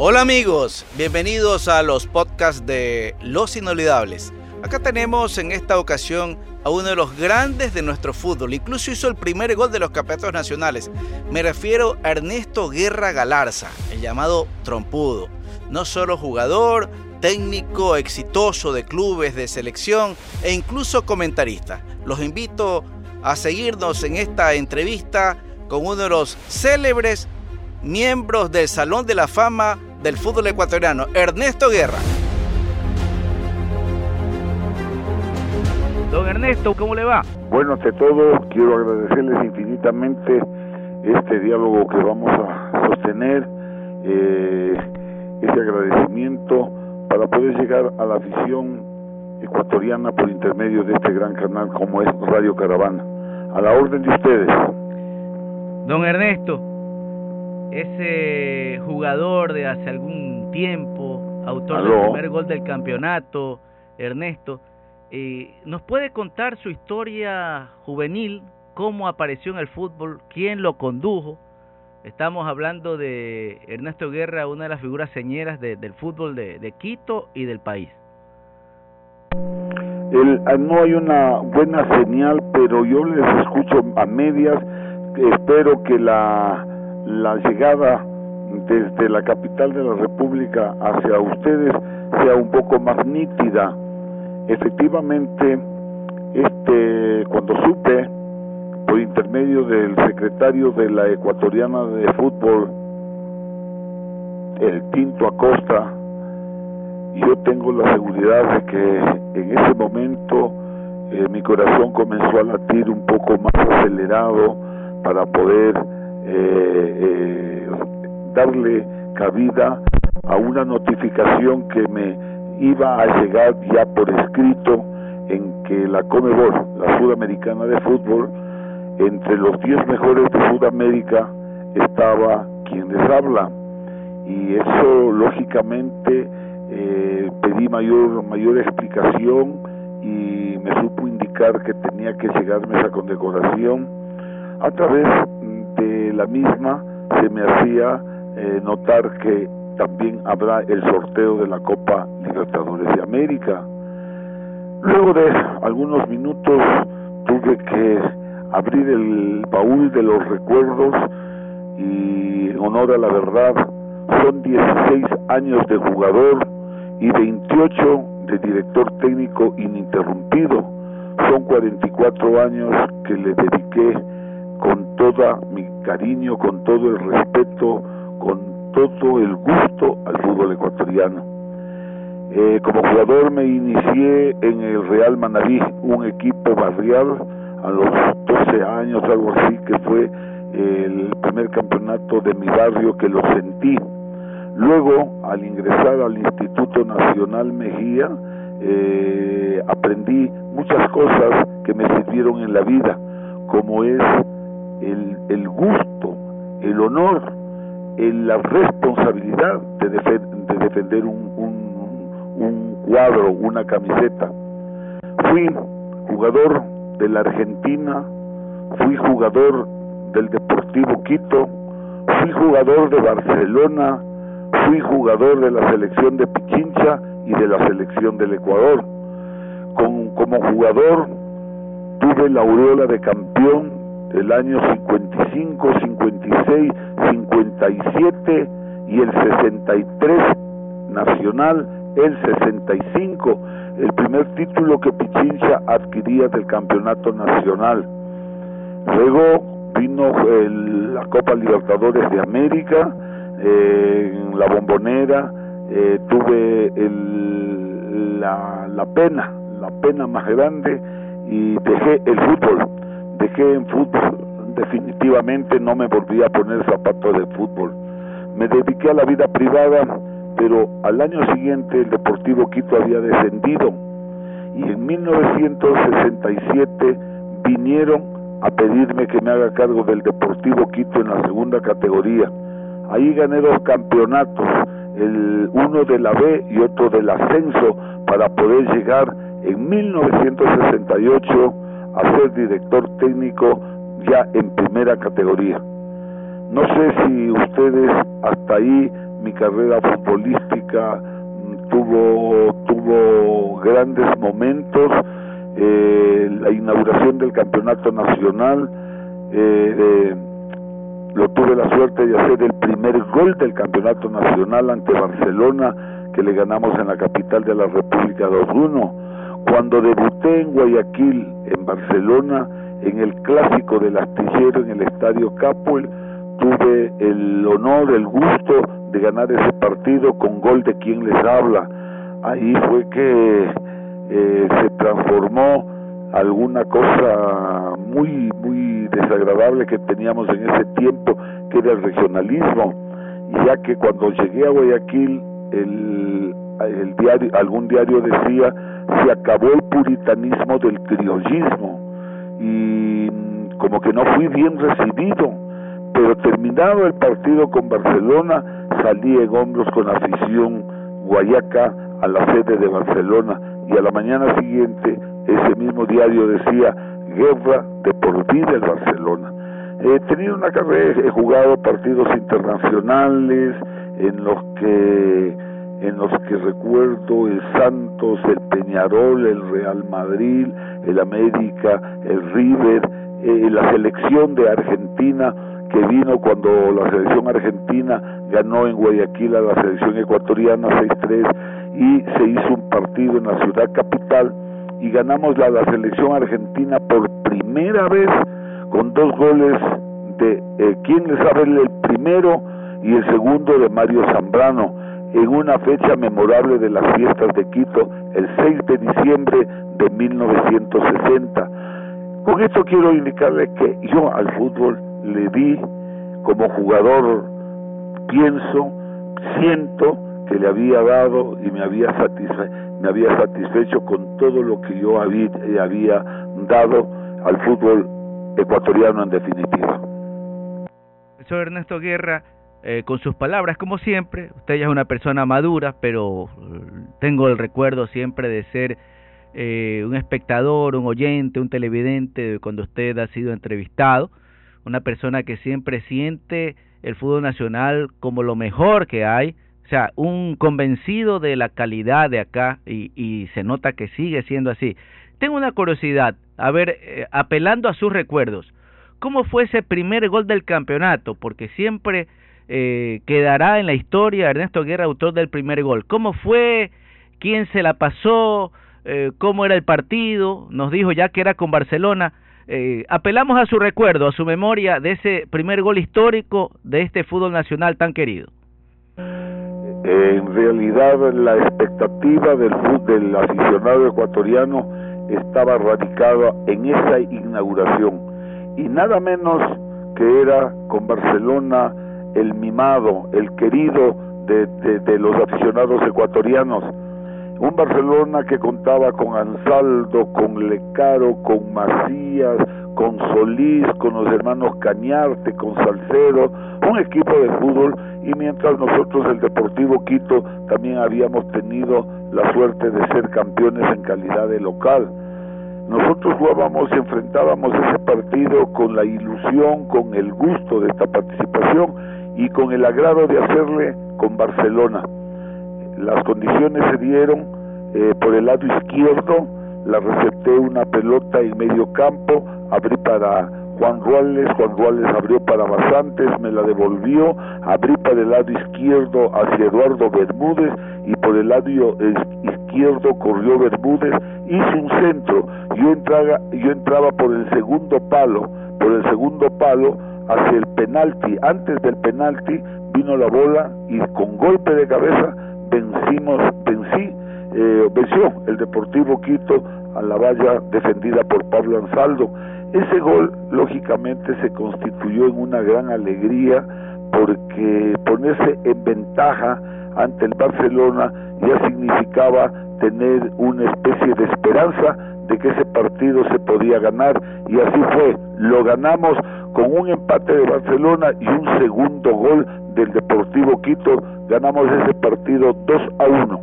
Hola amigos, bienvenidos a los podcasts de Los Inolvidables. Acá tenemos en esta ocasión a uno de los grandes de nuestro fútbol. Incluso hizo el primer gol de los campeonatos nacionales. Me refiero a Ernesto Guerra Galarza, el llamado Trompudo. No solo jugador, técnico exitoso de clubes, de selección e incluso comentarista. Los invito a seguirnos en esta entrevista con uno de los célebres miembros del Salón de la Fama del fútbol ecuatoriano, Ernesto Guerra. Don Ernesto, ¿cómo le va? Bueno, ante todo, quiero agradecerles infinitamente este diálogo que vamos a sostener, eh, ese agradecimiento para poder llegar a la afición ecuatoriana por intermedio de este gran canal como es Radio Caravana. A la orden de ustedes. Don Ernesto, ese jugador de hace algún tiempo, autor del primer gol del campeonato, Ernesto, eh, ¿nos puede contar su historia juvenil? ¿Cómo apareció en el fútbol? ¿Quién lo condujo? Estamos hablando de Ernesto Guerra, una de las figuras señeras del fútbol de, Quito y del país. El, ah, no hay una buena señal, pero yo les escucho a medias. Espero que la la llegada desde la capital de la República hacia ustedes sea un poco más nítida. Efectivamente, este cuando supe por intermedio del secretario de la ecuatoriana de fútbol, el Tinto Acosta, yo tengo la seguridad de que en ese momento eh, mi corazón comenzó a latir un poco más acelerado para poder eh, eh, darle cabida a una notificación que me iba a llegar ya por escrito en que la Comebol, la Sudamericana de Fútbol, entre los 10 mejores de Sudamérica estaba quien les habla. Y eso, lógicamente, eh, pedí mayor, mayor explicación y me supo indicar que tenía que llegarme esa condecoración a través la misma se me hacía eh, notar que también habrá el sorteo de la Copa Libertadores de América. Luego de algunos minutos tuve que abrir el baúl de los recuerdos y en honor a la verdad son 16 años de jugador y 28 de director técnico ininterrumpido. Son 44 años que le dediqué con todo mi cariño, con todo el respeto, con todo el gusto al fútbol ecuatoriano. Eh, como jugador me inicié en el Real Manaví, un equipo barrial, a los 12 años, algo así, que fue el primer campeonato de mi barrio que lo sentí. Luego, al ingresar al Instituto Nacional Mejía, eh, aprendí muchas cosas que me sirvieron en la vida, como es el, el gusto, el honor, la responsabilidad de, de defender un, un, un cuadro, una camiseta. Fui jugador de la Argentina, fui jugador del Deportivo Quito, fui jugador de Barcelona, fui jugador de la selección de Pichincha y de la selección del Ecuador. Con, como jugador tuve la aureola de campeón el año 55, 56, 57 y el 63 nacional, el 65, el primer título que Pichincha adquiría del campeonato nacional. Luego vino la Copa Libertadores de América, eh, la bombonera, eh, tuve la, la pena, la pena más grande y dejé el fútbol dejé en fútbol, definitivamente no me volví a poner zapatos de fútbol. Me dediqué a la vida privada, pero al año siguiente el Deportivo Quito había descendido y en 1967 vinieron a pedirme que me haga cargo del Deportivo Quito en la segunda categoría. Ahí gané dos campeonatos, el uno de la B y otro del ascenso, para poder llegar en 1968 a ser director técnico ya en primera categoría. No sé si ustedes hasta ahí mi carrera futbolística tuvo, tuvo grandes momentos, eh, la inauguración del campeonato nacional, eh, lo tuve la suerte de hacer el primer gol del campeonato nacional ante Barcelona, que le ganamos en la capital de la República 2-1. Cuando debuté en Guayaquil, en Barcelona, en el clásico del astillero en el estadio Capuel, tuve el honor, el gusto de ganar ese partido con gol de quien les habla. Ahí fue que eh, se transformó alguna cosa muy, muy desagradable que teníamos en ese tiempo, que era el regionalismo, ya que cuando llegué a Guayaquil, el, algún diario decía, se acabó el puritanismo del criollismo, y como que no fui bien recibido, pero terminado el partido con Barcelona, salí en hombros con afición guayaca a la sede de Barcelona y a la mañana siguiente ese mismo diario decía guerra de por vida en Barcelona. He tenido una carrera, he jugado partidos internacionales en los que en los que recuerdo el Santos, el Peñarol, el Real Madrid, el América, el River, eh, la selección de Argentina que vino cuando la selección argentina ganó en Guayaquil a la selección ecuatoriana 6-3 y se hizo un partido en la ciudad capital y ganamos la, la selección argentina por primera vez con dos goles de eh, quién les sabe el primero y el segundo de Mario Zambrano en una fecha memorable de las fiestas de Quito el 6 de diciembre de 1960 con esto quiero indicarle que yo al fútbol le di como jugador pienso siento que le había dado y me había satisfecho, me había satisfecho con todo lo que yo había, había dado al fútbol ecuatoriano en definitiva. Ernesto Guerra, eh, con sus palabras, como siempre, usted ya es una persona madura, pero eh, tengo el recuerdo siempre de ser eh, un espectador, un oyente, un televidente cuando usted ha sido entrevistado una persona que siempre siente el fútbol nacional como lo mejor que hay, o sea, un convencido de la calidad de acá y, y se nota que sigue siendo así. Tengo una curiosidad, a ver, apelando a sus recuerdos, ¿cómo fue ese primer gol del campeonato? Porque siempre eh, quedará en la historia Ernesto Guerra, autor del primer gol. ¿Cómo fue? ¿Quién se la pasó? Eh, ¿Cómo era el partido? Nos dijo ya que era con Barcelona. Eh, apelamos a su recuerdo, a su memoria de ese primer gol histórico de este fútbol nacional tan querido. En realidad la expectativa del del aficionado ecuatoriano estaba radicada en esa inauguración y nada menos que era con Barcelona el mimado, el querido de, de los aficionados ecuatorianos. Un Barcelona que contaba con Ansaldo, con Lecaro, con Macías, con Solís, con los hermanos Cañarte, con Salcedo, un equipo de fútbol. Y mientras nosotros el Deportivo Quito también habíamos tenido la suerte de ser campeones en calidad de local. Nosotros jugábamos y enfrentábamos ese partido con la ilusión, con el gusto de esta participación y con el agrado de hacerle con Barcelona. Las condiciones se dieron eh, por el lado izquierdo, la recepté una pelota en medio campo, abrí para Juan Ruales, Juan Ruales abrió para Basantes, me la devolvió, abrí para el lado izquierdo hacia Eduardo Bermúdez y por el lado izquierdo corrió Bermúdez, hice un centro, yo entraba, yo entraba por el segundo palo, por el segundo palo hacia el penalti, antes del penalti vino la bola y con golpe de cabeza vencimos, vencí, eh, venció el Deportivo Quito a la valla defendida por Pablo Ansaldo. Ese gol, lógicamente, se constituyó en una gran alegría porque ponerse en ventaja ante el Barcelona ya significaba tener una especie de esperanza de que ese partido se podía ganar y así fue, lo ganamos con un empate de Barcelona y un segundo gol del Deportivo Quito, ganamos ese partido 2 a 1.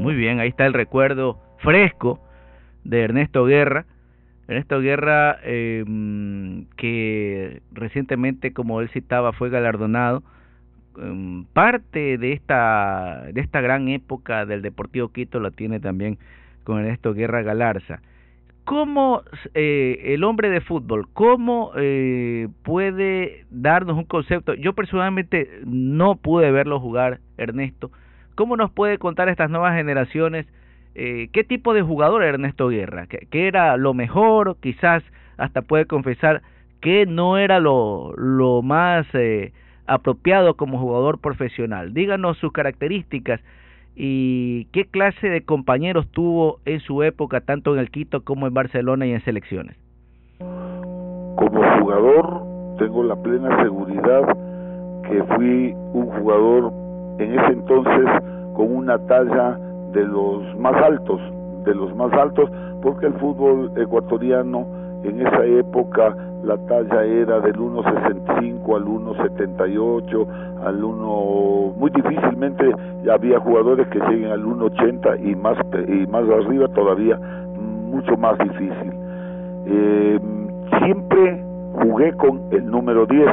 Muy bien, ahí está el recuerdo fresco de Ernesto Guerra. Ernesto Guerra, em, que recientemente, como él citaba, fue galardonado em, parte de esta, de esta gran época del Deportivo Quito la tiene también con Ernesto Guerra Galarza. ¿Cómo eh, el hombre de fútbol, cómo eh, puede darnos un concepto? Yo personalmente no pude verlo jugar, Ernesto. ¿Cómo nos puede contar estas nuevas generaciones eh, qué tipo de jugador era Ernesto Guerra? ¿Qué, era lo mejor? Quizás hasta puede confesar que no era lo, lo más eh, apropiado como jugador profesional. Díganos sus características y qué clase de compañeros tuvo en su época, tanto en el Quito como en Barcelona y en selecciones. Como jugador, tengo la plena seguridad que fui un jugador en ese entonces con una talla de los más altos, de los más altos, porque el fútbol ecuatoriano en esa época la talla era del 1.65 al 1.78, al 1, muy difícilmente había jugadores que lleguen al 1.80 y más, y más arriba todavía, mucho más difícil. Eh, siempre jugué con el número 10,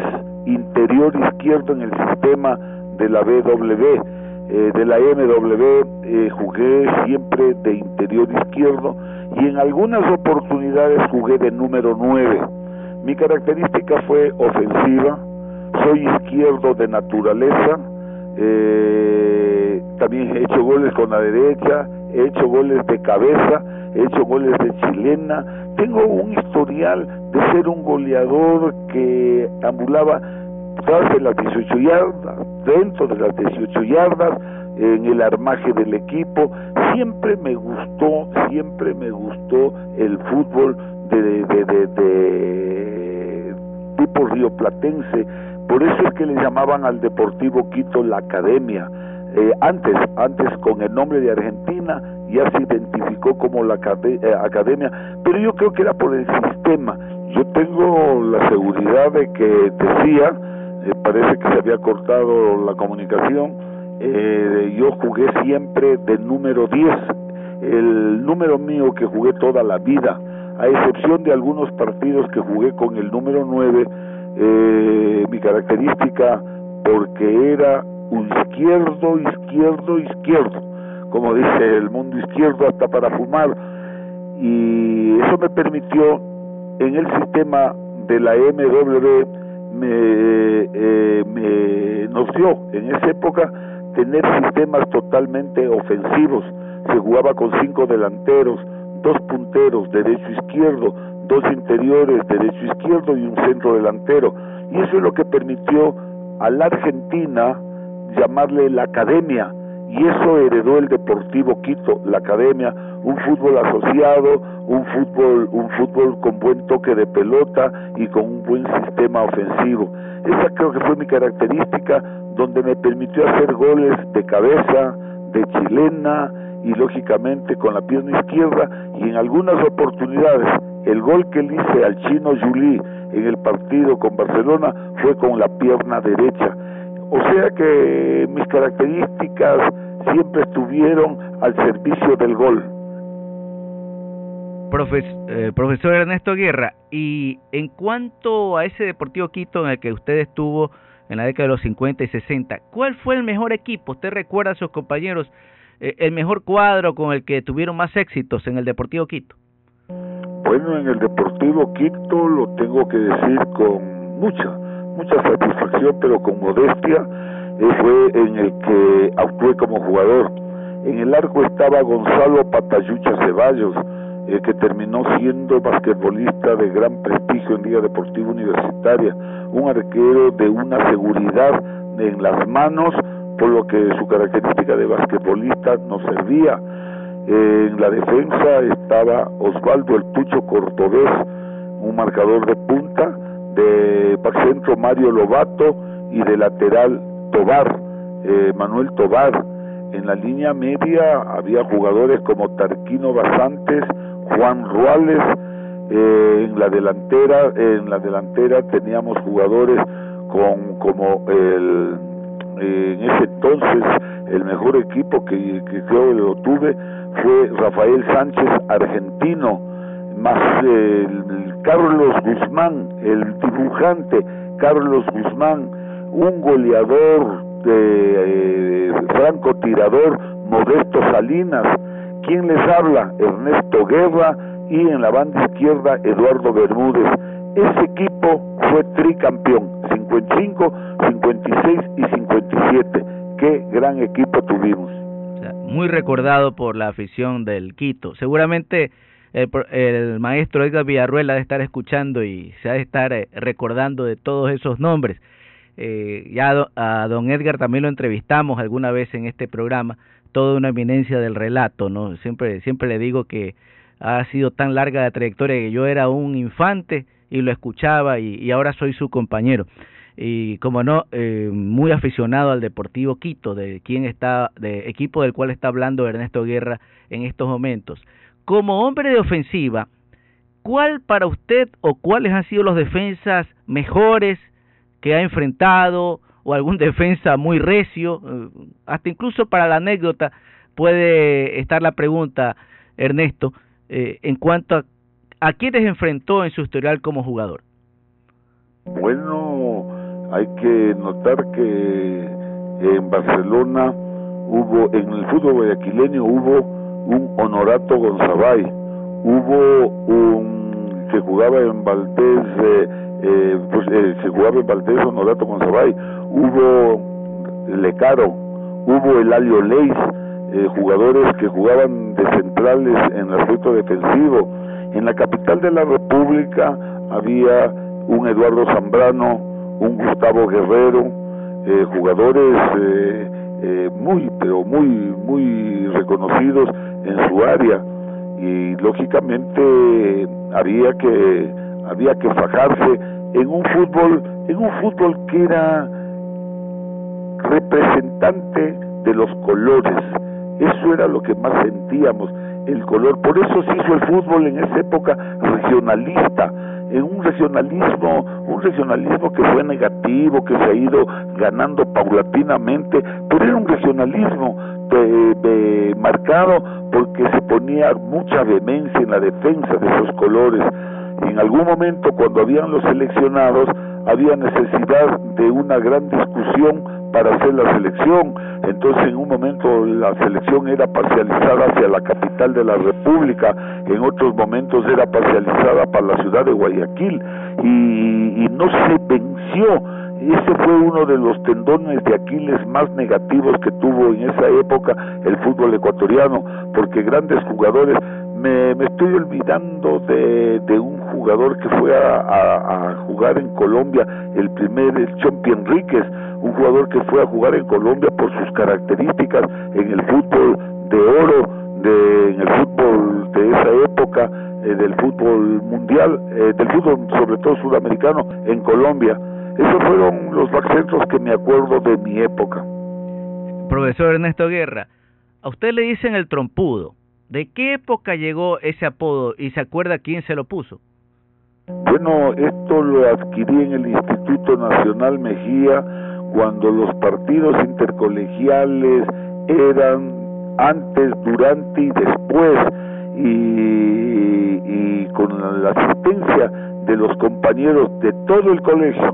interior izquierdo en el sistema de la BW. Eh, de la MW eh, jugué siempre de interior izquierdo y en algunas oportunidades jugué de número 9 mi característica fue ofensiva, soy izquierdo de naturaleza, eh, también he hecho goles con la derecha, he hecho goles de cabeza, he hecho goles de chilena, tengo un historial de ser un goleador que ambulaba tras de las 18 yardas, dentro de las 18 yardas, en el armaje del equipo, siempre me gustó, siempre me gustó el fútbol de, de, de, de tipo rioplatense, por eso es que le llamaban al Deportivo Quito la Academia. Eh, antes, antes con el nombre de Argentina ya se identificó como la eh, Academia, pero yo creo que era por el sistema. Yo tengo la seguridad de que decía, parece que se había cortado la comunicación, yo jugué siempre de número 10, el número mío que jugué toda la vida. A excepción de algunos partidos que jugué con el número 9, eh, mi característica, porque era un izquierdo, izquierdo, izquierdo, como dice el mundo izquierdo hasta para fumar, y eso me permitió en el sistema de la MW me, eh, me nos dio en esa época tener sistemas totalmente ofensivos, se jugaba con cinco delanteros, dos punteros, derecho izquierdo, dos interiores, derecho izquierdo y un centro delantero. Y eso es lo que permitió a la Argentina llamarle la academia. Y eso heredó el Deportivo Quito, la academia, un fútbol asociado, un fútbol, un fútbol con buen toque de pelota y con un buen sistema ofensivo. Esa creo que fue mi característica, donde me permitió hacer goles de cabeza, de chilena, y lógicamente con la pierna izquierda y en algunas oportunidades el gol que le hice al chino Juli en el partido con Barcelona fue con la pierna derecha. O sea que mis características siempre estuvieron al servicio del gol. Eh, profesor Ernesto Guerra, y en cuanto a ese Deportivo Quito en el que usted estuvo en la década de los 50 y 60, ¿cuál fue el mejor equipo? ¿Usted recuerda a sus compañeros eh, el mejor cuadro con el que tuvieron más éxitos en el Deportivo Quito? Bueno, en el Deportivo Quito lo tengo que decir con mucha, mucha satisfacción, pero con modestia, eh, fue en el que actué como jugador. En el arco estaba Gonzalo Patayucha Ceballos, eh, que terminó siendo basquetbolista de gran prestigio en Liga Deportiva Universitaria, un arquero de una seguridad en las manos, por lo que su característica de basquetbolista no servía. En la defensa estaba Osvaldo el Tucho Cordobés, un marcador de punta, de centro Mario Lobato y de lateral Tobar, eh, Manuel Tobar. En la línea media había jugadores como Tarquino Basantes, Juan Ruales, eh, en la delantera, en la delantera teníamos jugadores con como el en ese entonces el mejor equipo que, que lo tuve fue Rafael Sánchez argentino, más el, Carlos Guzmán, el dibujante Carlos Guzmán, un goleador de franco tirador Modesto Salinas. ¿Quién les habla? Ernesto Guerra y en la banda izquierda Eduardo Bermúdez. Ese equipo fue tricampeón, 55, 56 y 57. Qué gran equipo tuvimos. muy recordado por la afición del Quito. Seguramente el, maestro Edgar Villarruel ha de estar escuchando y se ha de estar eh, recordando de todos esos nombres. Eh, ya a don Edgar también lo entrevistamos alguna vez en este programa, toda una eminencia del relato, ¿no? Siempre, siempre le digo que ha sido tan larga la trayectoria que yo era un infante y lo escuchaba y, ahora soy su compañero. Y como no, eh, muy aficionado al Deportivo Quito, de quien está, de equipo del cual está hablando Ernesto Guerra en estos momentos. Como hombre de ofensiva, ¿cuál para usted o cuáles han sido los defensas mejores que ha enfrentado o algún defensa muy recio? Eh, hasta incluso para la anécdota puede estar la pregunta, Ernesto, eh, en cuanto a ¿A quiénes enfrentó en su historial como jugador? Bueno, hay que notar que en Barcelona hubo, en el fútbol guayaquileño hubo un Honorato Gonzabay, hubo un que jugaba en Valdés, eh, eh, pues eh, se jugaba en Valdés Honorato Gonzabay, hubo Lecaro, hubo el Alio Leis, jugadores que jugaban de centrales en el aspecto defensivo, en la capital de la República había un Eduardo Zambrano, un Gustavo Guerrero, eh, jugadores eh, muy, pero muy, muy reconocidos en su área. Y lógicamente había que había que fajarse en un fútbol en un fútbol que era representante de los colores. Eso era lo que más sentíamos el color. Por eso se hizo el fútbol en esa época regionalista, en un regionalismo, un regionalismo que fue negativo, que se ha ido ganando paulatinamente, pero era un regionalismo de, marcado porque se ponía mucha vehemencia en la defensa de esos colores. Y en algún momento, cuando habían los seleccionados, había necesidad de una gran discusión para hacer la selección. Entonces en un momento la selección era parcializada hacia la capital de la República, en otros momentos era parcializada para la ciudad de Guayaquil y, y no se venció. Ese fue uno de los tendones de Aquiles más negativos que tuvo en esa época el fútbol ecuatoriano, porque grandes jugadores me, me estoy olvidando de, de, un jugador que fue a, jugar en Colombia, el primer, el Chompi Enríquez, un jugador que fue a jugar en Colombia por sus características en el fútbol de oro, de, en el fútbol de esa época, eh, del fútbol mundial, eh, del fútbol sobre todo sudamericano en Colombia. Esos fueron los backcentros que me acuerdo de mi época. Profesor Ernesto Guerra, a usted le dicen el trompudo. ¿De qué época llegó ese apodo y se acuerda quién se lo puso? Bueno, esto lo adquirí en el Instituto Nacional Mejía cuando los partidos intercolegiales eran antes, durante y después, y, y con la asistencia de los compañeros de todo el colegio,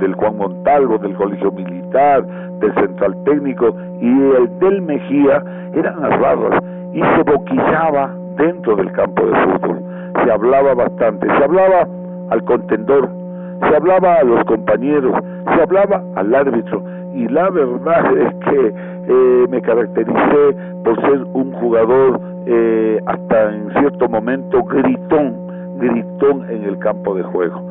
del Juan Montalvo, del Colegio Militar, del Central Técnico y el del Mejía, eran las barras y se boquillaba dentro del campo de fútbol. Se hablaba bastante, se hablaba al contendor, se hablaba a los compañeros, se hablaba al árbitro y la verdad es que eh, me caractericé por ser un jugador eh, hasta en cierto momento gritón, gritón en el campo de juego.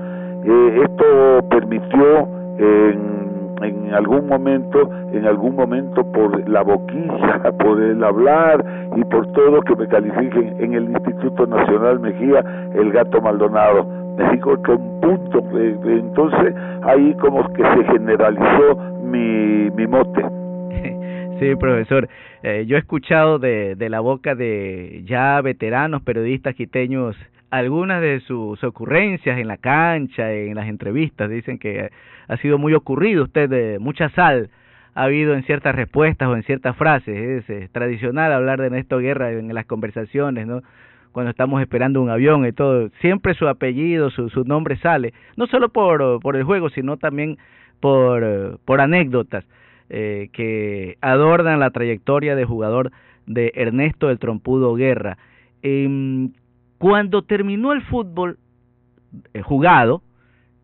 Eh, esto permitió en, en algún momento, en algún momento por la boquilla, por el hablar y por todo que me califiquen en el Instituto Nacional Mejía el gato Maldonado México un punto. Entonces ahí como que se generalizó mi, mi mote. Sí, profesor. Eh, yo he escuchado de, de la boca de ya veteranos periodistas quiteños algunas de sus ocurrencias en la cancha, en las entrevistas. Dicen que ha sido muy ocurrido usted, de mucha sal ha habido en ciertas respuestas o en ciertas frases. Es, tradicional hablar de Néstor Guerra en las conversaciones, ¿no? cuando estamos esperando un avión y todo, siempre su apellido, su, su nombre sale, no solo por, por el juego, sino también por, por anécdotas. eh, que adornan la trayectoria de jugador de Ernesto el Trompudo Guerra. Em, cuando terminó el fútbol eh, jugado,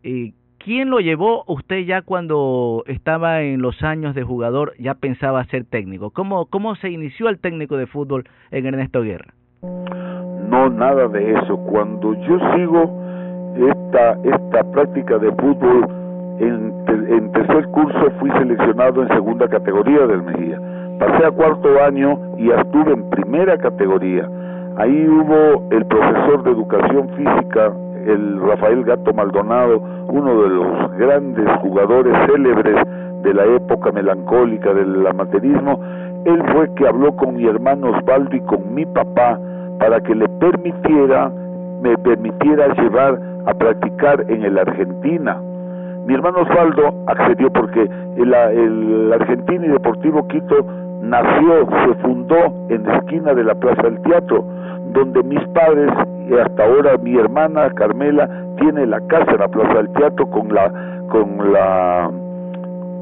eh, ¿quién lo llevó? Usted ya cuando estaba en los años de jugador ya pensaba ser técnico. ¿Cómo, cómo se inició el técnico de fútbol en Ernesto Guerra? No, nada de eso. Cuando yo sigo esta, esta práctica de fútbol, en, en tercer curso fui seleccionado en segunda categoría del Mejía. Pasé a cuarto año y estuve en primera categoría. Ahí hubo el profesor de educación física, el Rafael Gato Maldonado, uno de los grandes jugadores célebres de la época melancólica del amateurismo. Él fue que habló con mi hermano Osvaldo y con mi papá para que le permitiera, me permitiera llevar a practicar en el Argentina. Mi hermano Osvaldo accedió porque el, el Argentino y Deportivo Quito nació, se fundó en la esquina de la Plaza del Teatro, donde mis padres y hasta ahora mi hermana Carmela tiene la casa en la Plaza del Teatro con la con la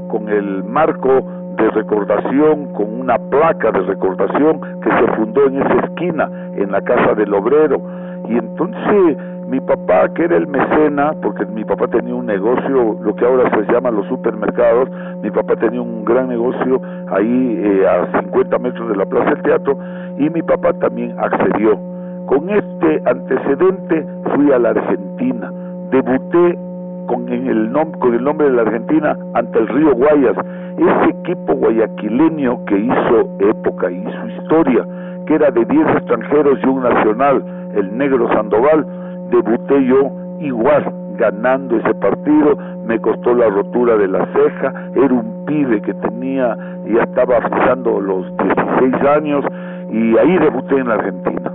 con el marco de recordación, con una placa de recordación que se fundó en esa esquina, en la casa del obrero. Y entonces mi papá, que era el mecena, porque mi papá tenía un negocio, lo que ahora se llama los supermercados, mi papá tenía un gran negocio ahí eh, a 50 metros de la Plaza del Teatro, y mi papá también accedió. Con este antecedente fui a la Argentina, debuté con, el con el nombre de la Argentina ante el río Guayas, ese equipo guayaquileño que hizo época, hizo historia, que era de 10 extranjeros y un nacional, el negro Sandoval, debuté yo igual ganando ese partido, me costó la rotura de la ceja, era un pibe que tenía, ya estaba pisando los 16 años y ahí debuté en la Argentina.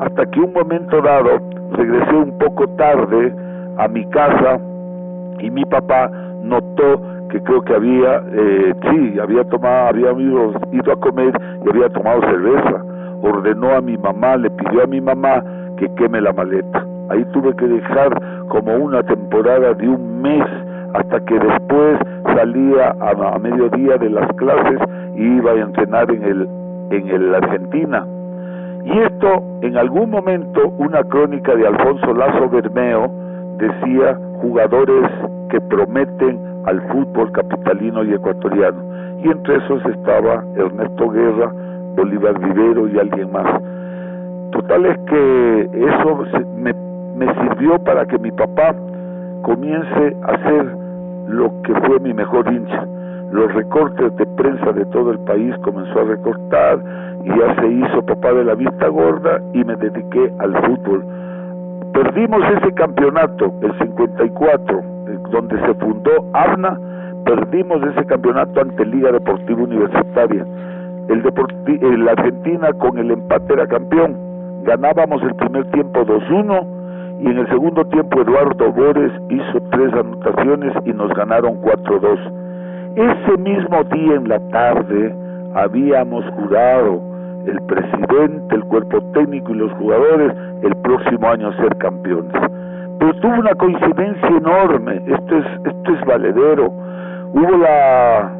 Hasta que un momento dado regresé un poco tarde a mi casa y mi papá notó que creo que había, eh, sí, había tomado, había ido, ido a comer y había tomado cerveza. Ordenó a mi mamá, le pidió a mi mamá que queme la maleta Ahí tuve que dejar como una temporada de un mes hasta que después salía a, mediodía de las clases y iba a entrenar en el en el Argentina. Y esto, en algún momento, una crónica de Alfonso Lazo Bermeo decía jugadores que prometen al fútbol capitalino y ecuatoriano. Y entre esos estaba Ernesto Guerra, Bolívar Vivero y alguien más. Total es que eso me me sirvió para que mi papá comience a hacer lo que fue mi mejor hincha. Los recortes de prensa de todo el país comenzó a recortar y ya se hizo papá de la vista gorda y me dediqué al fútbol. Perdimos ese campeonato, el 54, donde se fundó ABNA, perdimos ese campeonato ante Liga Deportiva Universitaria. El, el Argentina con el empate era campeón. Ganábamos el primer tiempo 2-1 y en el segundo tiempo Eduardo Bores hizo tres anotaciones y nos ganaron 4-2. Ese mismo día en la tarde habíamos jurado el presidente, el cuerpo técnico y los jugadores el próximo año ser campeones. Pero tuvo una coincidencia enorme, esto es, esto es valedero. Hubo la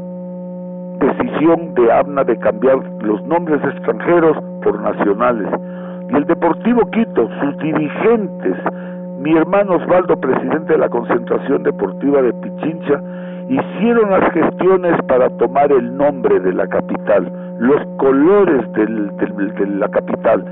decisión de ABNA de cambiar los nombres extranjeros por nacionales y el Deportivo Quito, sus dirigentes, mi hermano Osvaldo, presidente de la Concentración Deportiva de Pichincha, hicieron las gestiones para tomar el nombre de la capital, los colores de la capital.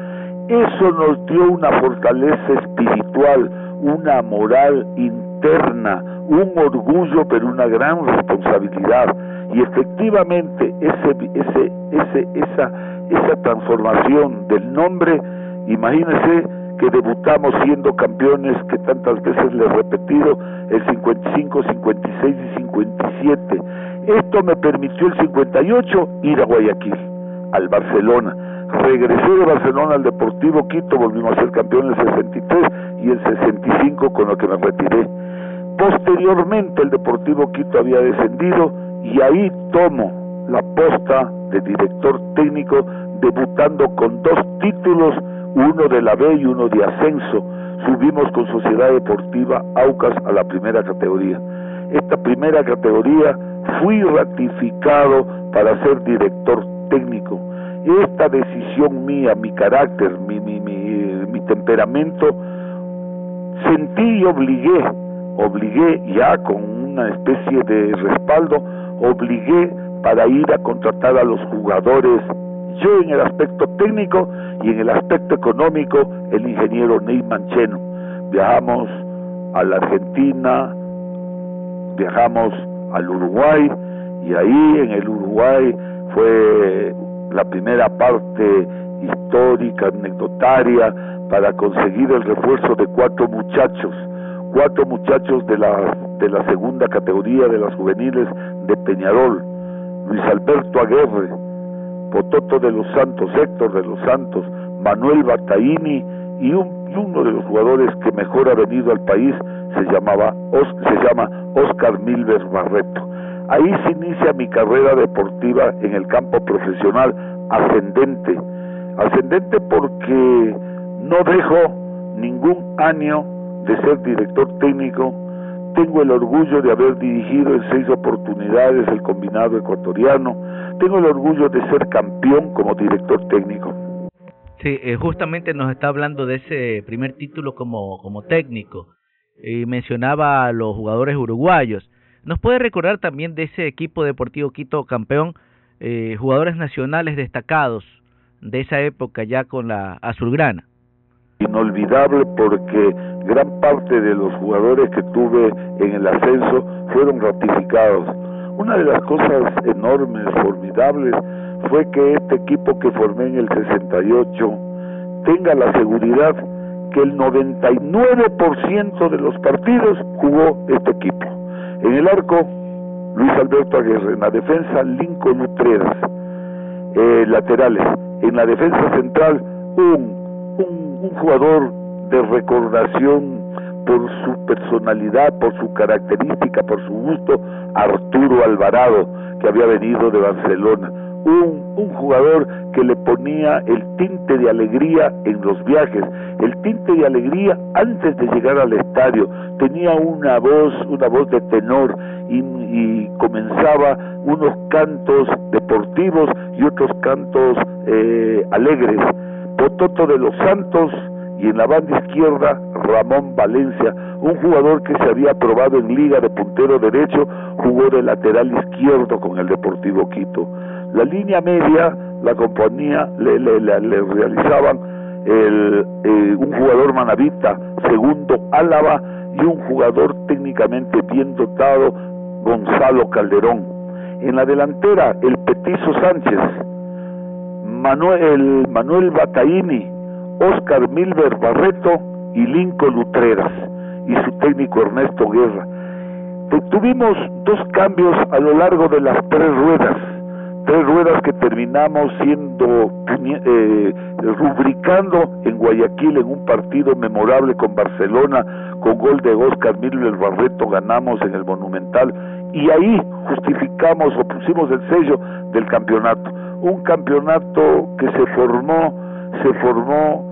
Eso nos dio una fortaleza espiritual, una moral interna, un orgullo, pero una gran responsabilidad. Y efectivamente ese, ese, ese, esa, esa transformación del nombre Imagínense que debutamos siendo campeones que tantas veces les he repetido, el 55, 56 y 57. Esto me permitió el 58 ir a Guayaquil, al Barcelona. Regresé de Barcelona al Deportivo Quito, volvimos a ser campeones el 63 y el 65 con lo que me retiré. Posteriormente el Deportivo Quito había descendido y ahí tomo la posta de director técnico debutando con dos títulos uno de la B y uno de ascenso. Subimos con Sociedad Deportiva Aucas a la primera categoría. Esta primera categoría fui ratificado para ser director técnico. Esta decisión mía, mi carácter, mi, mi, mi, temperamento, sentí y obligué, obligué ya con una especie de respaldo, obligué para ir a contratar a los jugadores, yo en el aspecto técnico y en el aspecto económico, el ingeniero Ney Mancheno. Viajamos a la Argentina, viajamos al Uruguay y ahí en el Uruguay fue la primera parte histórica, anecdotaria, para conseguir el refuerzo de cuatro muchachos, cuatro muchachos de la, de la segunda categoría de las juveniles de Peñarol, Luis Alberto Aguerre, Pototo de los Santos, Héctor de los Santos, Manuel Bataini y, uno de los jugadores que mejor ha venido al país se llamaba se llama Oscar Milver Barreto. Ahí se inicia mi carrera deportiva en el campo profesional ascendente. Ascendente porque no dejo ningún año de ser director técnico. Tengo el orgullo de haber dirigido en seis oportunidades el combinado ecuatoriano. Tengo el orgullo de ser campeón como director técnico. Sí, eh, justamente nos está hablando de ese primer título como, como técnico y mencionaba a los jugadores uruguayos. ¿Nos puede recordar también de ese equipo deportivo Quito campeón, eh, jugadores nacionales destacados de esa época ya con la azulgrana? Inolvidable porque gran parte de los jugadores que tuve en el ascenso fueron ratificados. Una de las cosas enormes, formidables, fue que este equipo que formé en el 68 tenga la seguridad que el 99% de los partidos jugó este equipo. En el arco, Luis Alberto Aguirre. En la defensa, Lincoln Utreras. Eh, laterales. En la defensa central, un, un, un jugador de recordación por su personalidad, por su característica, por su gusto, Arturo Alvarado, que había venido de Barcelona un, un jugador que le ponía el tinte de alegría en los viajes, el tinte de alegría antes de llegar al estadio, tenía una voz, una voz de tenor y, comenzaba unos cantos deportivos y otros cantos eh, alegres. Pototo de los Santos y en la banda izquierda Ramón Valencia, un jugador que se había aprobado en liga de puntero derecho, jugó de lateral izquierdo con el Deportivo Quito. La línea media la compañía le, le, le, realizaban el, eh, un jugador manavita, segundo Álava y un jugador técnicamente bien dotado, Gonzalo Calderón. En la delantera, el Petizo Sánchez, Manuel, Manuel Bataini, Oscar Milber Barreto y Lincoln Lutreras y su técnico Ernesto Guerra. Tuvimos dos cambios a lo largo de las tres ruedas tres ruedas que terminamos siendo eh, rubricando en Guayaquil en un partido memorable con Barcelona con gol de Oscar Miller Barreto ganamos en el Monumental y ahí justificamos o pusimos el sello del campeonato un campeonato que se formó se formó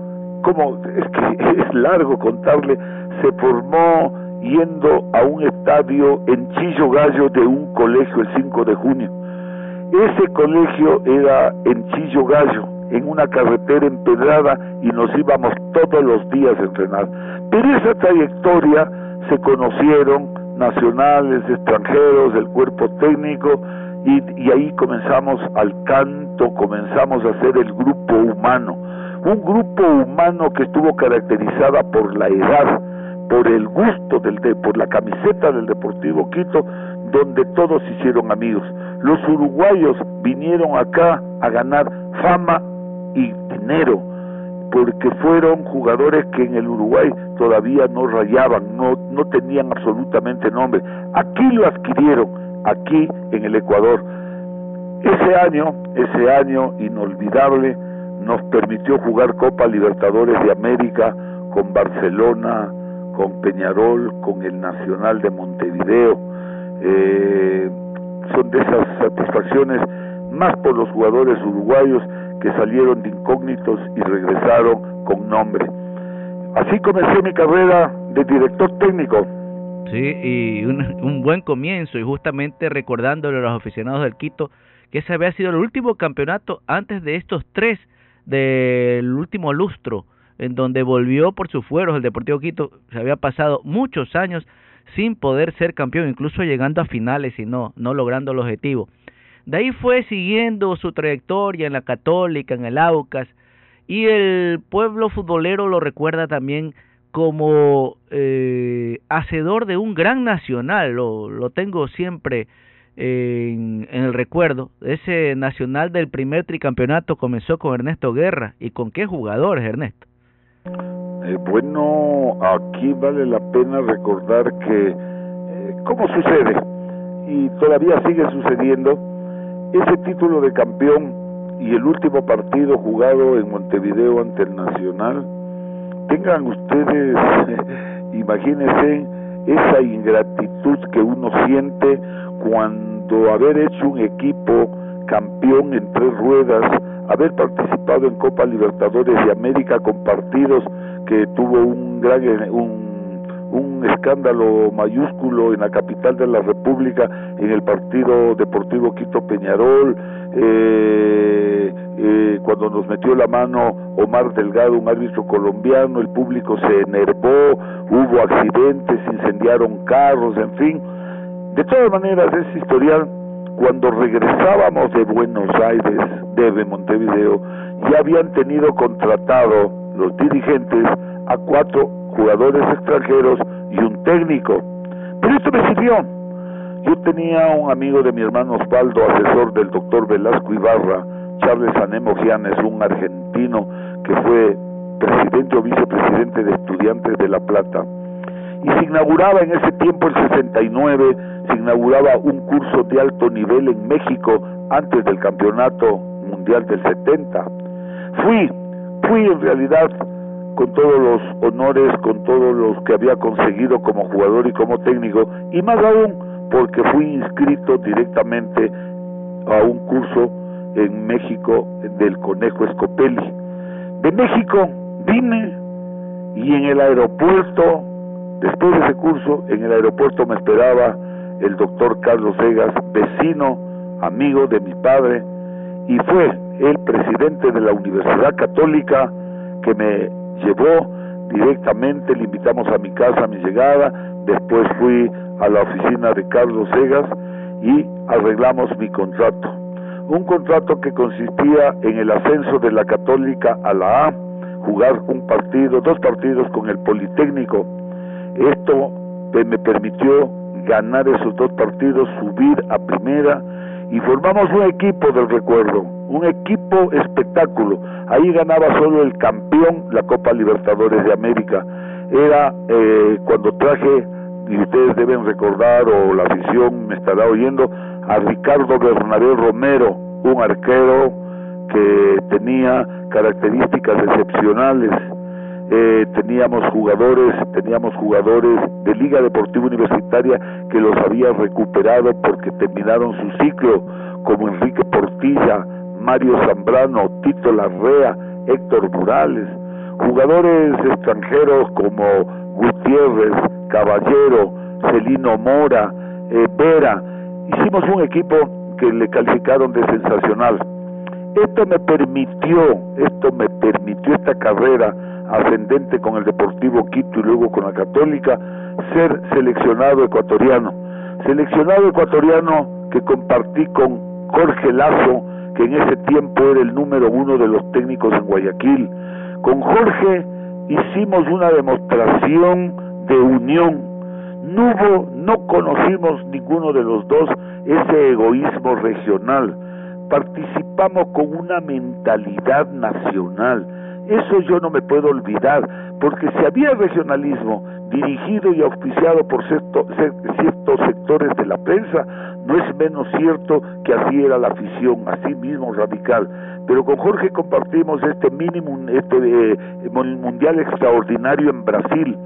como es que es largo contarle se formó yendo a un estadio en Chillo Gallo de un colegio el 5 de junio ese colegio era en Chillo Gallo, en una carretera empedrada y nos íbamos todos los días a entrenar. Pero esa trayectoria se conocieron nacionales, extranjeros, del cuerpo técnico y, y ahí comenzamos al canto, comenzamos a hacer el grupo humano. Un grupo humano que estuvo caracterizada por la edad, por el gusto del por la camiseta del Deportivo Quito, donde todos hicieron amigos. Los uruguayos vinieron acá a ganar fama y dinero, porque fueron jugadores que en el Uruguay todavía no rayaban, no, no tenían absolutamente nombre. Aquí lo adquirieron, aquí en el Ecuador. Ese año, ese año inolvidable, nos permitió jugar Copa Libertadores de América con Barcelona, con Peñarol, con el Nacional de Montevideo, eh, son de esas satisfacciones más por los jugadores uruguayos que salieron de incógnitos y regresaron con nombre. Así comencé mi carrera de director técnico Sí, y un, un buen comienzo, y justamente recordándole a los aficionados del Quito que ese había sido el último campeonato antes de estos tres del último lustro, en donde volvió por sus fueros el Deportivo Quito, se había pasado muchos años sin poder ser campeón, incluso llegando a finales y no, no logrando el objetivo. De ahí fue siguiendo su trayectoria en la Católica, en el Aucas, y el pueblo futbolero lo recuerda también como eh, hacedor de un gran nacional, lo, lo tengo siempre en, en, el recuerdo. Ese nacional del primer tricampeonato comenzó con Ernesto Guerra. ¿Y con qué jugadores, Ernesto? Eh, bueno, aquí vale la pena recordar que, eh, ¿cómo sucede? Y todavía sigue sucediendo, ese título de campeón y el último partido jugado en Montevideo ante el Nacional tengan ustedes, imagínense esa ingratitud que uno siente cuando haber hecho un equipo campeón en tres ruedas, haber participado en Copa Libertadores de América con partidos que tuvo un gran un, un escándalo mayúsculo en la capital de la República en el partido Deportivo Quito Peñarol eh, eh, cuando nos metió la mano Omar Delgado, un árbitro colombiano, el público se enervó, hubo accidentes, incendiaron carros, en fin. De todas maneras, ese historial, cuando regresábamos de Buenos Aires, de Montevideo, ya habían tenido contratado los dirigentes a cuatro jugadores extranjeros y un técnico. Pero esto me sirvió yo tenía un amigo de mi hermano Osvaldo, asesor del doctor Velasco Ibarra, Charles Anemo Gianes, un argentino que fue presidente o vicepresidente de Estudiantes de La Plata. Y se inauguraba en ese tiempo, el 69, se inauguraba un curso de alto nivel en México antes del Campeonato Mundial del 70. Fui, fui en realidad con todos los honores, con todos los que había conseguido como jugador y como técnico, y más aún porque fui inscrito directamente a un curso en México del Conejo Escopeli. De México vine y en el aeropuerto, después de ese curso, en el aeropuerto me esperaba el doctor Carlos Vegas, vecino, amigo de mi padre, y fue el presidente de la Universidad Católica que me llevó directamente, le invitamos a mi casa a mi llegada, después fui a la oficina de Carlos Segas y arreglamos mi contrato. Un contrato que consistía en el ascenso de la Católica a la A, jugar un partido, dos partidos con el Politécnico. Esto me permitió ganar esos dos partidos, subir a primera y formamos un equipo del recuerdo, un equipo espectáculo. Ahí ganaba solo el campeón la Copa Libertadores de América. Era eh, cuando traje y ustedes deben recordar, o la afición me estará oyendo, a Ricardo Bernabé Romero, un arquero que tenía características excepcionales. Eh, teníamos jugadores, teníamos jugadores de Liga Deportiva Universitaria que los había recuperado porque terminaron su ciclo, como Enrique Portilla, Mario Zambrano, Tito Larrea, Héctor Morales, jugadores extranjeros como Gutiérrez, Caballero, Celino Mora, eh, Vera. Hicimos un equipo que le calificaron de sensacional. Esto me permitió, esto me permitió esta carrera ascendente con el Deportivo Quito y luego con la Católica, ser seleccionado ecuatoriano. Seleccionado ecuatoriano que compartí con Jorge Lazo, que en ese tiempo era el número uno de los técnicos en Guayaquil. Con Jorge hicimos una demostración de unión. No hubo, no conocimos ninguno de los dos ese egoísmo regional. Participamos con una mentalidad nacional. Eso yo no me puedo olvidar, porque si había regionalismo dirigido y auspiciado por ciertos sectores de la prensa, no es menos cierto que así era la afición, así mismo radical. Pero con Jorge compartimos este mínimo, este eh, mundial extraordinario en Brasil,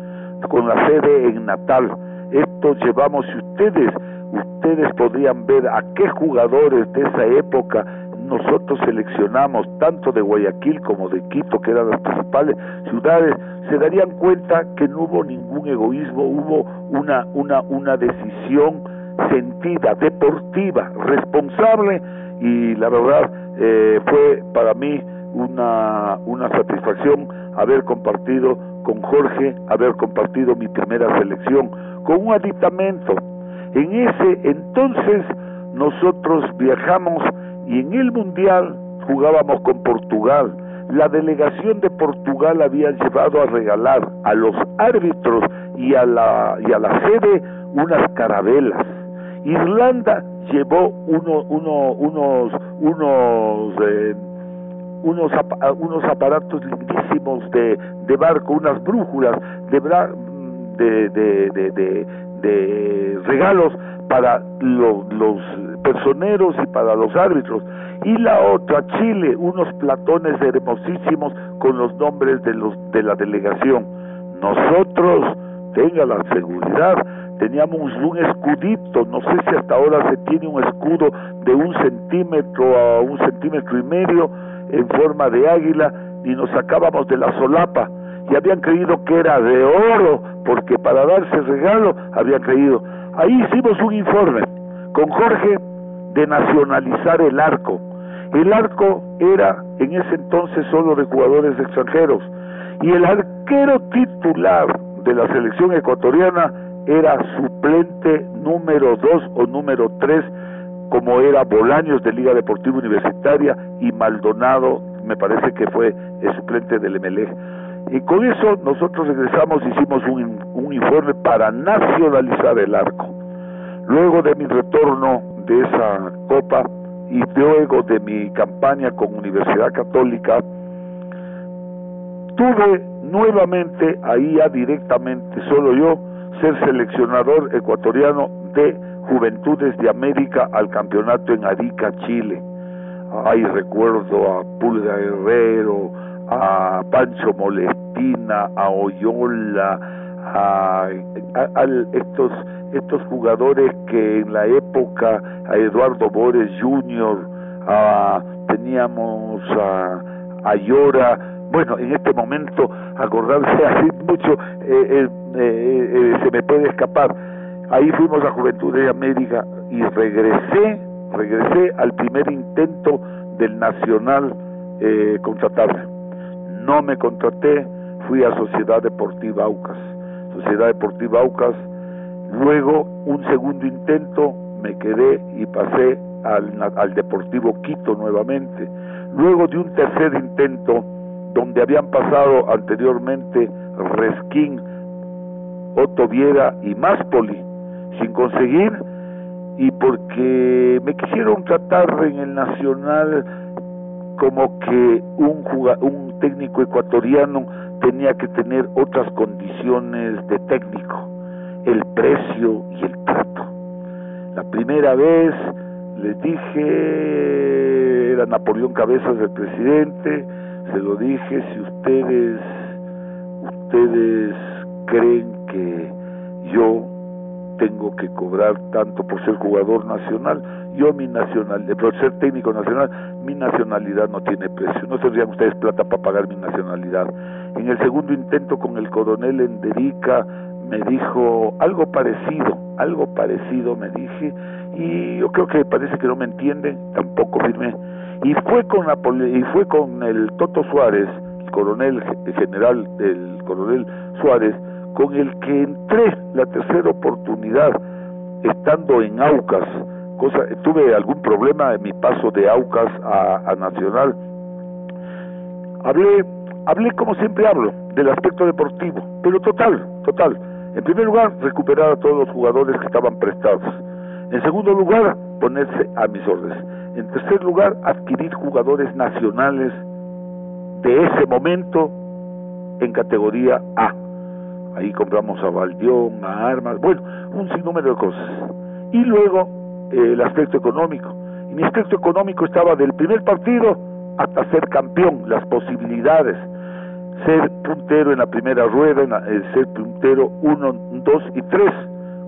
con la sede en Natal. Esto llevamos, si ustedes, ustedes podrían ver a qué jugadores de esa época nosotros seleccionamos tanto de Guayaquil como de Quito, que eran las principales ciudades, se darían cuenta que no hubo ningún egoísmo, hubo una, una, una decisión sentida, deportiva, responsable y la verdad eh, fue para mí una, una satisfacción haber compartido con Jorge, haber compartido mi primera selección con un aditamento. En ese entonces nosotros viajamos y en el Mundial jugábamos con Portugal. La delegación de Portugal había llevado a regalar a los árbitros y a la, y a la sede unas carabelas. Irlanda llevó uno, uno, unos, unos, eh, unos, unos aparatos lindísimos de, de barco, unas brújulas de, de, de, de, de regalos para los, personeros y para los árbitros. Y la otra, Chile, unos platones hermosísimos con los nombres de, los, de la delegación. Nosotros, tenga la seguridad, teníamos un escudito, no sé si hasta ahora se tiene un escudo de un centímetro a un centímetro y medio en forma de águila y nos sacábamos de la solapa y habían creído que era de oro porque para darse regalo habían creído. Ahí hicimos un informe con Jorge de nacionalizar el arco. El arco era en ese entonces solo de jugadores extranjeros y el arquero titular de la selección ecuatoriana era suplente número 2 o número 3 como era Bolaños de Liga Deportiva Universitaria y Maldonado me parece que fue el suplente del MLE. Y con eso nosotros regresamos, hicimos un, un informe para nacionalizar el arco. Luego de mi retorno de esa copa y luego de mi campaña con Universidad Católica, tuve nuevamente ahí ya directamente solo yo ser seleccionador ecuatoriano de Juventudes de América al campeonato en Arica, Chile. Ahí recuerdo a Pulga Herrero, a Pancho Molestina, a Oyola, a, estos estos jugadores que en la época a Eduardo Bores Jr., teníamos a, a Llora, bueno, en este momento acordarse así mucho eh, eh, eh, se me puede escapar. Ahí fuimos a Juventud de América y regresé, regresé al primer intento del Nacional contratarme. No me contraté, fui a Sociedad Deportiva Aucas. Sociedad Deportiva Aucas Luego, un segundo intento, me quedé y pasé al, al Deportivo Quito nuevamente. Luego de un tercer intento, donde habían pasado anteriormente Resquín, Otto Viera y Máspoli, sin conseguir, y porque me quisieron tratar en el Nacional como que un, un técnico ecuatoriano tenía que tener otras condiciones de técnico el precio y el trato. La primera vez les dije, era Napoleón Cabezas el presidente, se lo dije, si ustedes, ustedes creen que yo tengo que cobrar tanto por ser jugador nacional, yo mi nacionalidad, por ser técnico nacional, mi nacionalidad no tiene precio, no tendrían ustedes plata para pagar mi nacionalidad. En el segundo intento con el coronel Enderica, me dijo algo parecido, algo parecido me dije, y yo creo que parece que no me entienden, tampoco firmé. Y fue con y fue con el Toto Suárez, el coronel general del coronel Suárez, con el que entré la tercera oportunidad estando en Aucas. Cosa, tuve algún problema en mi paso de Aucas a, a Nacional. Hablé, hablé como siempre hablo, del aspecto deportivo, pero total, total en primer lugar, recuperar a todos los jugadores que estaban prestados. En segundo lugar, ponerse a mis órdenes. En tercer lugar, adquirir jugadores nacionales de ese momento en categoría A. Ahí compramos a Valdión, a Armas, bueno, un sinnúmero de cosas. Y luego el aspecto económico. Y mi aspecto económico estaba del primer partido hasta ser campeón, las posibilidades ser puntero en la primera rueda, en eh, ser puntero 1, 2 y 3,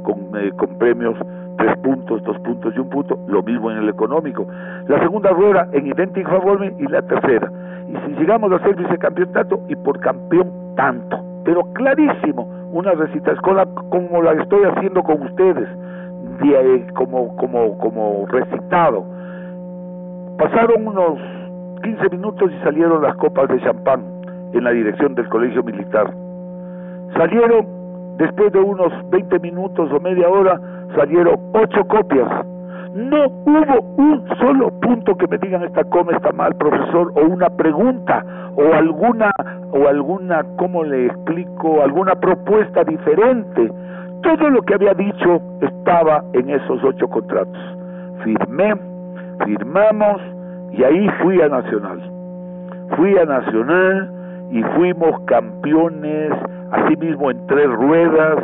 con, eh, con premios tres puntos, dos puntos y un punto, lo mismo en el económico. La segunda rueda en idéntica forma y la tercera. Y si llegamos a ser vicecampeonato y por campeón tanto, pero clarísimo, una recita escolar como la estoy haciendo con ustedes, como, como, como recitado. Pasaron unos 15 minutos y salieron las copas de champán en la dirección del colegio militar. Salieron, después de unos 20 minutos o media hora, salieron ocho copias. No hubo un solo punto que me digan esta coma está mal, profesor, o una pregunta, o alguna, o alguna, ¿cómo le explico? Alguna propuesta diferente. Todo lo que había dicho estaba en esos ocho contratos. Firmé, firmamos, y ahí fui a Nacional. Fui a Nacional y fuimos campeones, así mismo en tres ruedas,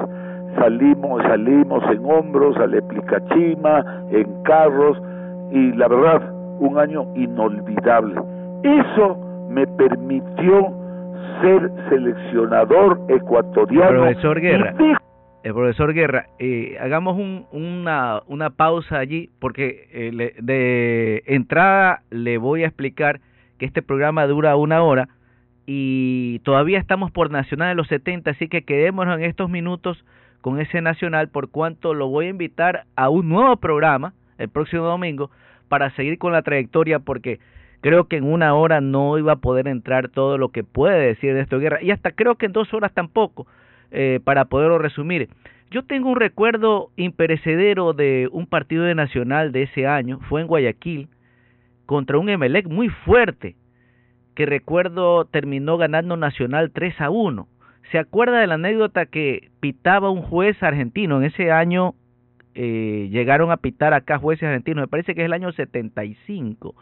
salimos, salimos en hombros, a Leplicachima, en carros, y la verdad, un año inolvidable. Eso me permitió ser seleccionador ecuatoriano. Profesor Guerra, el profesor Guerra, eh, hagamos un, una, una pausa allí porque eh, de entrada le voy a explicar que este programa dura una hora y todavía estamos por Nacional de los 70, así que quedémonos en estos minutos con ese Nacional por cuanto lo voy a invitar a un nuevo programa el próximo domingo para seguir con la trayectoria porque creo que en una hora no iba a poder entrar todo lo que puede decir de esto guerra y hasta creo que en dos horas tampoco eh, para poderlo resumir. Yo tengo un recuerdo imperecedero de un partido de Nacional de ese año, fue en Guayaquil, contra un Emelec muy fuerte, que recuerdo terminó ganando Nacional 3 a 1. ¿Se acuerda de la anécdota que pitaba un juez argentino? En ese año eh, llegaron a pitar acá jueces argentinos, me parece que es el año 75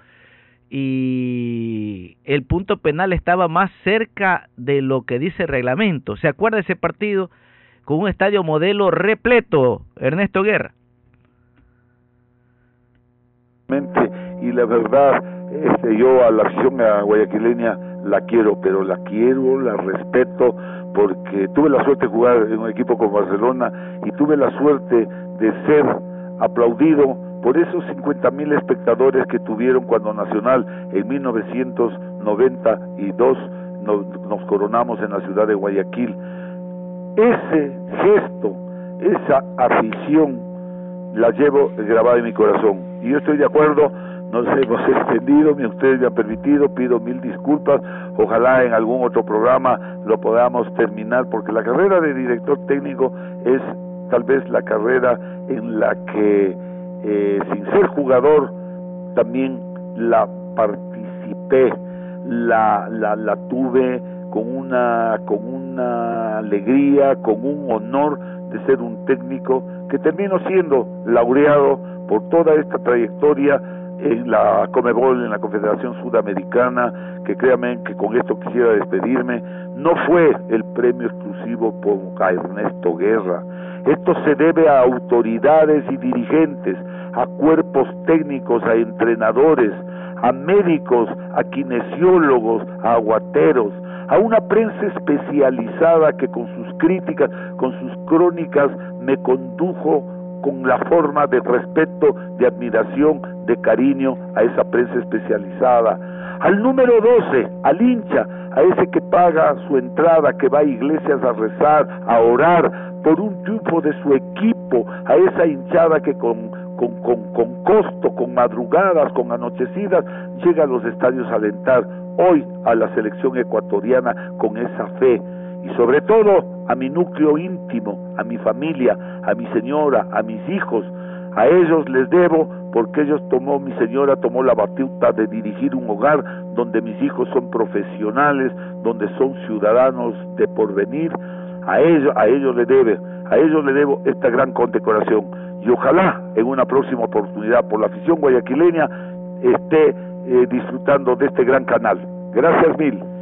y el punto penal estaba más cerca de lo que dice el reglamento. ¿Se acuerda de ese partido con un estadio modelo repleto, Ernesto Guerra? Y la verdad, este, yo a la acción la quiero, pero la quiero, la respeto, porque tuve la suerte de jugar en un equipo como Barcelona y tuve la suerte de ser aplaudido por esos 50 mil espectadores que tuvieron cuando Nacional en 1992 nos, nos coronamos en la ciudad de Guayaquil. Ese gesto, esa afición, la llevo grabada en mi corazón. Y yo estoy de acuerdo, nos hemos extendido, ustedes me han permitido, pido mil disculpas, ojalá en algún otro programa lo podamos terminar, porque la carrera de director técnico es tal vez la carrera en la que eh, sin ser jugador, también la participé, la, la, la tuve con una, con una alegría, con un honor de ser un técnico que termino siendo laureado por toda esta trayectoria en la Comebol, en la Confederación Sudamericana, que créanme que con esto quisiera despedirme, no fue el premio exclusivo por Ernesto Guerra. Esto se debe a autoridades y dirigentes, a cuerpos técnicos, a entrenadores, a médicos, a kinesiólogos, a aguateros, a una prensa especializada que con sus críticas, con sus crónicas, me condujo con la forma de respeto, de admiración, de cariño a esa prensa especializada. Al número 12, al hincha, a ese que paga su entrada, que va a iglesias a rezar, a orar por un triunfo de su equipo, a esa hinchada que con con, con, costo, con madrugadas, con anochecidas, llega a los estadios a alentar hoy a la selección ecuatoriana con esa fe y sobre todo a mi núcleo íntimo, a mi familia, a mi señora, a mis hijos. A ellos les debo porque ellos tomó, mi señora tomó la batuta de dirigir un hogar donde mis hijos son profesionales, donde son ciudadanos de porvenir. A ellos, a ellos le debe, a ellos le debo esta gran condecoración y ojalá en una próxima oportunidad por la afición guayaquileña esté eh, disfrutando de este gran canal. Gracias mil.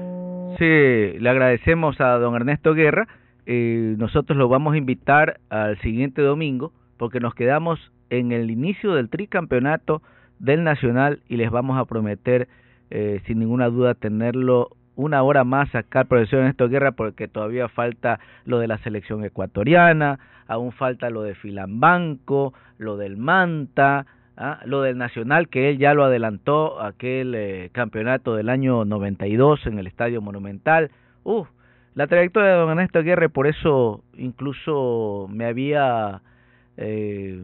Sí, le agradecemos a don Ernesto Guerra. Eh, nosotros lo vamos a invitar al siguiente domingo porque nos quedamos en el inicio del tricampeonato del Nacional y les vamos a prometer eh, sin ninguna duda tenerlo una hora más acá al profesor Ernesto Guerra porque todavía falta lo de la selección ecuatoriana, aún falta lo de Filambanco, lo del Manta, ¿ah? lo del Nacional que él ya lo adelantó, aquel eh, campeonato del año 92 en el Estadio Monumental. Uh, la trayectoria de don Ernesto Guerra, por eso incluso me había eh,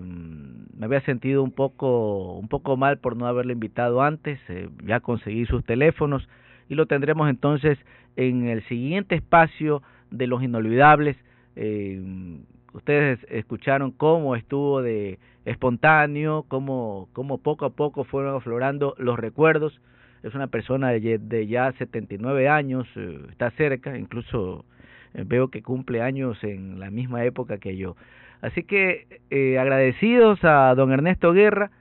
me había sentido un poco un poco mal por no haberle invitado antes, eh, ya conseguí sus teléfonos y lo tendremos entonces en el siguiente espacio de los inolvidables. Ustedes escucharon cómo estuvo de espontáneo, cómo, cómo poco a poco fueron aflorando los recuerdos. Es una persona de, de ya 79 años, eh, está cerca, incluso eh, veo que cumple años en la misma época que yo. Así que eh, agradecidos a don Ernesto Guerra,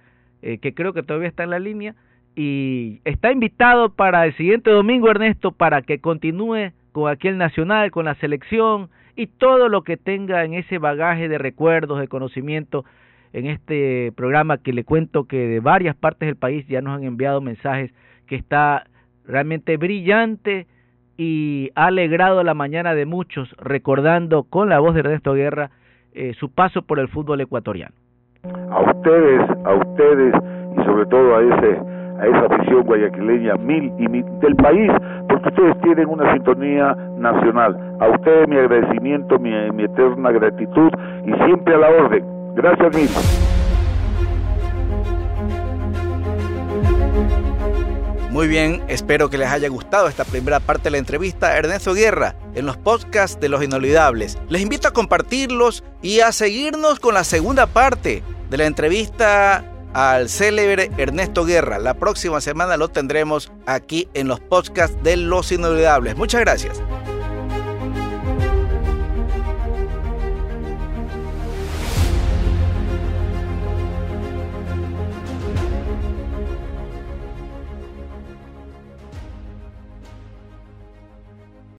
eh, que creo que todavía está en la línea, y está invitado para el siguiente domingo, Ernesto, para que continúe con aquel nacional, con la selección y todo lo que tenga en ese bagaje de recuerdos, de conocimiento en este programa que le cuento que de varias partes del país ya nos han enviado mensajes que está realmente brillante y ha alegrado la mañana de muchos recordando con la voz de Ernesto Guerra eh, su paso por el fútbol ecuatoriano. A ustedes, a ustedes y sobre todo a ese a esa afición guayaquileña mil y mil del país, porque ustedes tienen una sintonía nacional. A ustedes mi agradecimiento, mi, mi eterna gratitud y siempre a la orden. Gracias mil. Muy bien, espero que les haya gustado esta primera parte de la entrevista Ernesto Guerra en los podcasts de Los Inolvidables. Les invito a compartirlos y a seguirnos con la segunda parte de la entrevista al célebre Ernesto Guerra. La próxima semana lo tendremos aquí en los podcasts de Los Inolvidables. Muchas gracias.